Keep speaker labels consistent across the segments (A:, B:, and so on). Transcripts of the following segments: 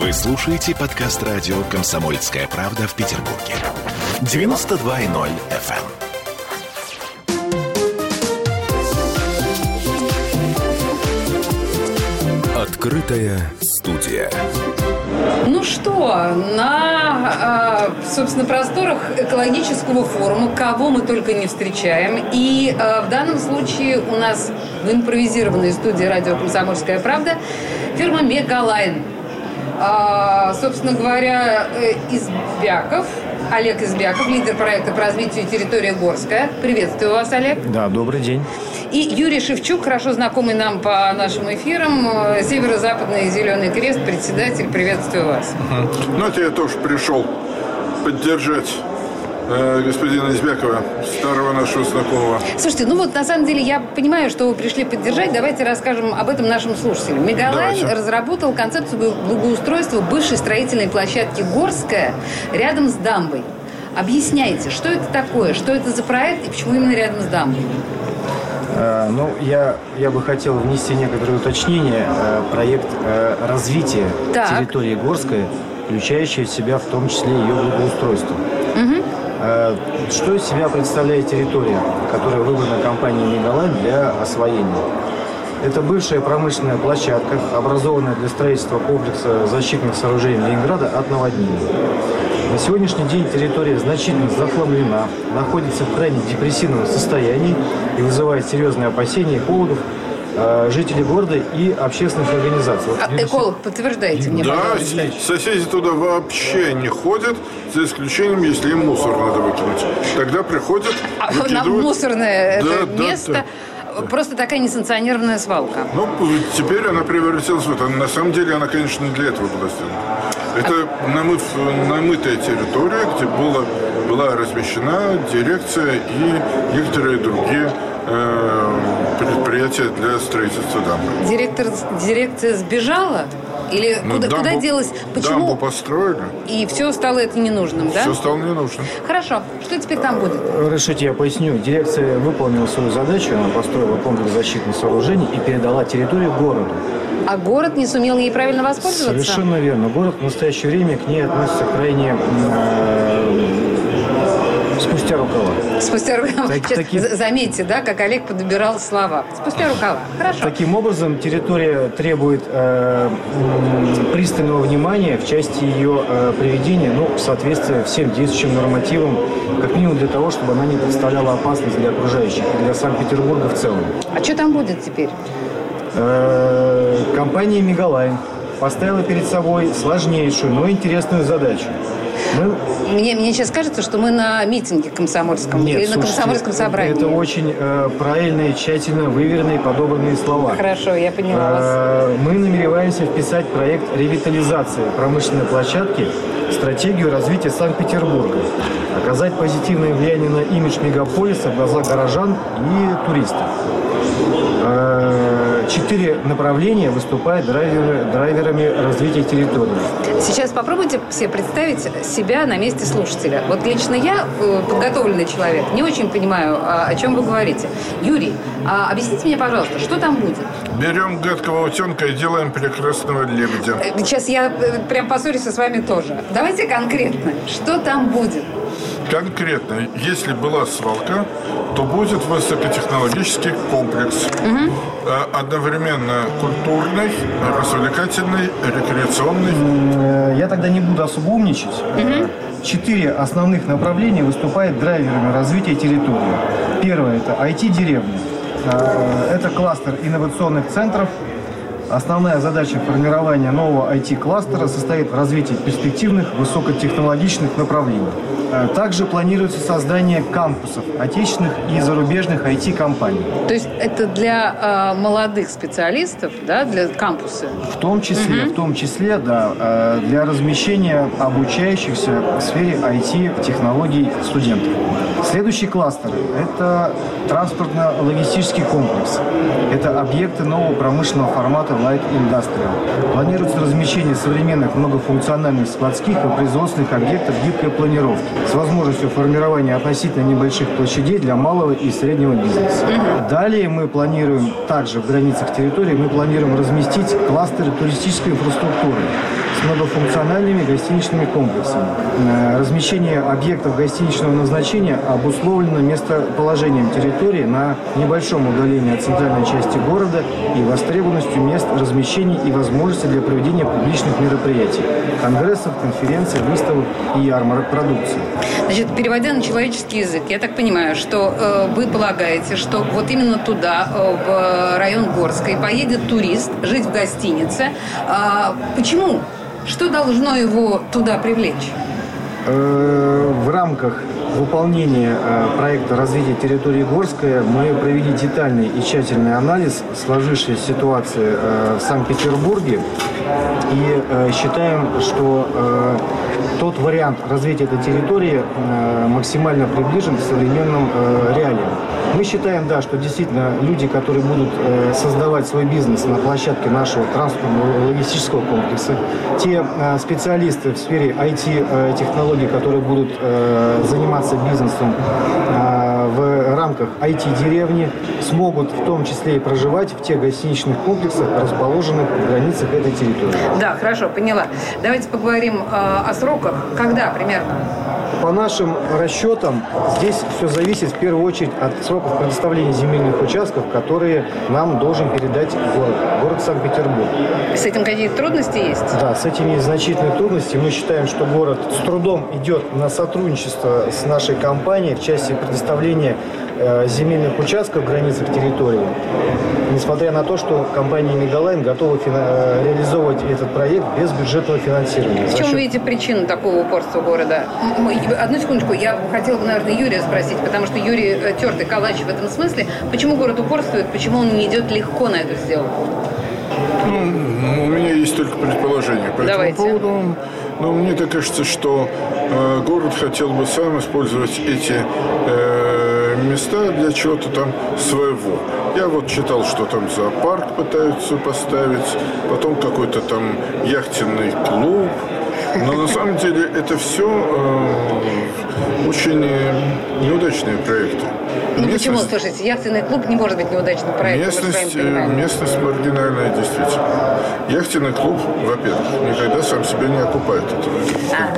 A: Вы слушаете подкаст радио «Комсомольская правда» в Петербурге. 92.0 FM. Открытая студия.
B: Ну что, на, э, собственно, просторах экологического форума, кого мы только не встречаем. И э, в данном случае у нас в импровизированной студии радио «Комсомольская правда» фирма «Мегалайн». А, собственно говоря, э, Избяков, Олег Избяков, лидер проекта по развитию территории Горская. Приветствую вас, Олег.
C: Да, добрый день.
B: И Юрий Шевчук, хорошо знакомый нам по нашим эфирам, э, Северо-Западный Зеленый Крест, председатель. Приветствую вас.
D: Ну, это я тоже пришел поддержать господина Избякова, старого нашего знакомого.
B: Слушайте, ну вот на самом деле я понимаю, что вы пришли поддержать. Давайте расскажем об этом нашим слушателям. Мегалайн
D: Давайте.
B: разработал концепцию благоустройства бывшей строительной площадки Горская рядом с дамбой. Объясняйте, что это такое, что это за проект и почему именно рядом с дамбой?
C: Э, Ну, я, я бы хотел внести некоторые уточнения. Э, Проект э, развития
B: Так.
C: территории Горской, включающий в себя в том числе ее благоустройство. Э, Что из себя представляет территория, которая выбрана компанией «Мегалайн» для освоения? Это бывшая промышленная площадка, образованная для строительства комплекса защитных сооружений Ленинграда от наводнений. На сегодняшний день территория значительно захламлена, находится в крайне депрессивном состоянии и вызывает серьезные опасения и поводов э, жителей города и общественных организаций. Вот
B: А, эколог, подтверждайте мне,
D: Да, соседи туда вообще не ходят, за исключением, если им мусор надо выкинуть. Тогда приходят,
B: А Нам
D: выкидывают.
B: мусорное
D: Да,
B: это
D: да,
B: место,
D: да.
B: просто такая несанкционированная свалка.
D: Ну, теперь она превратилась в это. На самом деле она, конечно, не для этого была сделана. Это намыв, намытая территория, где было, была размещена дирекция и некоторые другие э, предприятия для строительства дамбы.
B: Директор, дирекция сбежала? Или
D: Ну,
B: куда, куда
D: дамбу-
B: делась?
D: Дамбу
B: Почему?
D: построили,
B: И все стало это ненужным, да?
D: все стало не нужно.
B: Хорошо. Что теперь там будет?
C: Разрешите, я поясню. Дирекция выполнила свою задачу, она построила комплекс защитных сооружений и передала территорию городу.
B: А город не сумел ей правильно воспользоваться?
C: Совершенно верно. Город в настоящее время к ней относится крайне э, спустя рукава.
B: Спустя рукава.
C: Так- таки-
B: за- Заметьте, да, как Олег подбирал слова. Спустя рукава. Хорошо.
C: Таким образом, территория требует э, пристального внимания в части ее э, приведения ну, в соответствии всем действующим нормативам, как минимум для того, чтобы она не представляла опасность для окружающих и для Санкт-Петербурга в целом.
B: А что там будет теперь?
C: Э, Компания «Мегалайн» поставила перед собой сложнейшую, но интересную задачу. Мы
B: Мне, мне сейчас кажется, что мы на митинге комсомольском
C: Нет,
B: или на
C: слушайте,
B: комсомольском собрании.
C: Это очень э, правильные, тщательно выверенные, подобранные слова.
B: Хорошо, я поняла вас.
C: Э, Мы намереваемся вписать проект ревитализации промышленной площадки стратегию развития Санкт-Петербурга, оказать позитивное влияние на имидж мегаполиса в глазах горожан и туристов. Э, Четыре направления выступают драйверы- драйверами развития территории.
B: Сейчас попробуйте себе представить себя на месте слушателя. Вот лично я, э, подготовленный человек, не очень понимаю, а, о чем вы говорите. Юрий, а объясните мне, пожалуйста, что там будет?
D: Берем гадкого утенка и делаем прекрасного лебедя.
B: Э, Сейчас я прям поссорюсь со вами тоже. Давайте конкретно, что там будет?
D: Конкретно, если была свалка, то будет высокотехнологический комплекс. Э, Одновременно культурный, развлекательный, рекреационный.
C: Э, Я тогда не буду особо умничать. Четыре основных направления выступают драйверами развития территории. Первое – это IT-деревня. Э, Это кластер инновационных центров. Основная задача формирования нового IT-кластера состоит в развитии перспективных высокотехнологичных направлений. Э, Также планируется создание кампусов отечественных и зарубежных IT-компаний.
B: То есть это для э, молодых специалистов, да, для кампуса?
C: В том числе, в том числе, да, э, для размещения обучающихся в сфере IT-технологий студентов. Следующий кластер – это транспортно-логистический комплекс. Это объекты нового промышленного формата Light Industrial. Планируется размещение современных многофункциональных складских и производственных объектов гибкой планировки с возможностью формирования относительно небольших площадей для малого и среднего бизнеса. Далее мы планируем, также в границах территории, мы планируем разместить кластеры туристической инфраструктуры с многофункциональными гостиничными комплексами. Э, размещение объектов гостиничного назначения обусловлено местоположением территории на небольшом удалении от центральной части города и востребованностью мест размещений и возможности для проведения публичных мероприятий, конгрессов, конференций, выставок и ярмарок продукции.
B: Значит, переводя на человеческий язык, я так понимаю, что э, вы полагаете, что вот именно туда, э, в район Горской, поедет турист жить в гостинице. А, почему? Что должно его туда привлечь?
C: Э, в рамках выполнения э, проекта развития территории Горская мы провели детальный и тщательный анализ сложившейся ситуации э, в Санкт-Петербурге и считаем, что тот вариант развития этой территории максимально приближен к современным реалиям. Мы считаем, да, что действительно люди, которые будут э, создавать свой бизнес на площадке нашего транспортного логистического комплекса, те э, специалисты в сфере IT-технологий, э, которые будут заниматься бизнесом в рамках IT-деревни, смогут в том числе и проживать в тех гостиничных комплексах, расположенных в границах этой территории.
B: Да, хорошо, поняла. Давайте поговорим о сроках. Когда примерно?
C: По нашим расчетам, здесь все зависит в первую очередь от сроков предоставления земельных участков, которые нам должен передать город, город Санкт-Петербург.
B: С этим какие-то трудности есть?
C: Да, с этими есть значительные трудности. Мы считаем, что город с трудом идет на сотрудничество с нашей компанией в части предоставления Э, земельных участков в границах территории, несмотря на то, что компания «Мегалайн» готова э, реализовывать проект без бюджетного финансирования.
B: В чем счет... вы видите причину такого упорства города? Одну секундочку, я хотела бы, наверное, Юрия спросить, потому что Юрий э, тертый калач в этом смысле. Почему город упорствует, почему он не идет легко на эту сделку?
D: Ну, у меня есть только предположение по
B: Давайте.
D: этому поводу. Но мне так кажется, что э, город хотел бы сам использовать эти э, места для чего-то там своего. Я вот читал, что там зоопарк пытаются поставить, потом какой-то там яхтенный клуб. Но на самом деле это все э, очень неудачные проекты.
B: Ну местность, почему? Слушайте, яхтенный клуб не может быть неудачным проектом.
D: Местность, э, местность маргинальная, действительно. Яхтенный клуб, во-первых, никогда сам себя не окупает. Это а.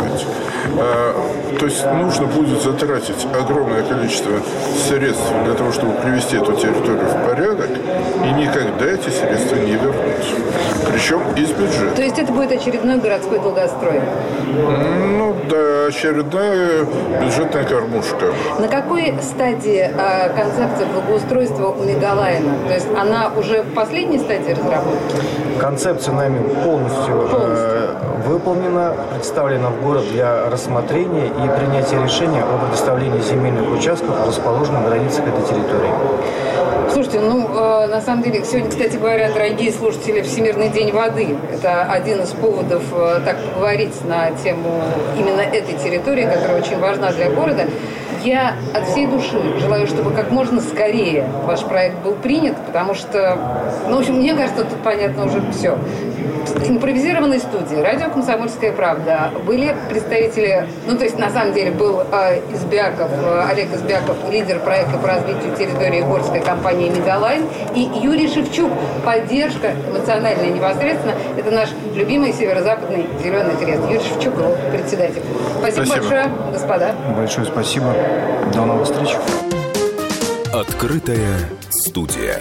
D: А, то есть нужно будет затратить огромное количество средств для того, чтобы привести эту территорию в порядок, и никогда эти средства не вернуть. Причем из бюджета.
B: То есть это будет очередной городской долгострой?
D: Ну да, очередная бюджетная кормушка.
B: На какой стадии э, концепция благоустройства у Мегалайна? То есть она уже в последней стадии разработки?
C: Концепция нами полностью, полностью. Э, выполнена, представлена в город для рассмотрения и принятия решения о предоставлении земельных участков, расположенных в границах этой территории.
B: Слушайте, ну, э, на самом деле, сегодня, кстати говоря, дорогие слушатели, Всемирный день воды. Это один из поводов э, так поговорить на тему именно этой территории, которая очень важна для города. Я от всей души желаю, чтобы как можно скорее ваш проект был принят, потому что, ну, в общем, мне кажется, тут понятно уже все. Импровизированной студии «Радио Комсомольская правда» были представители, ну, то есть, на самом деле, был э, Избяков, э, Олег Избяков, лидер проекта по развитию территории Горской компании «Мегалайн», и Юрий Шевчук, поддержка эмоциональная непосредственно. Это наш любимый северо-западный «Зеленый крест». Юрий Шевчук, его председатель. Спасибо, спасибо большое, господа.
C: Большое спасибо. До новых встреч.
A: Открытая студия.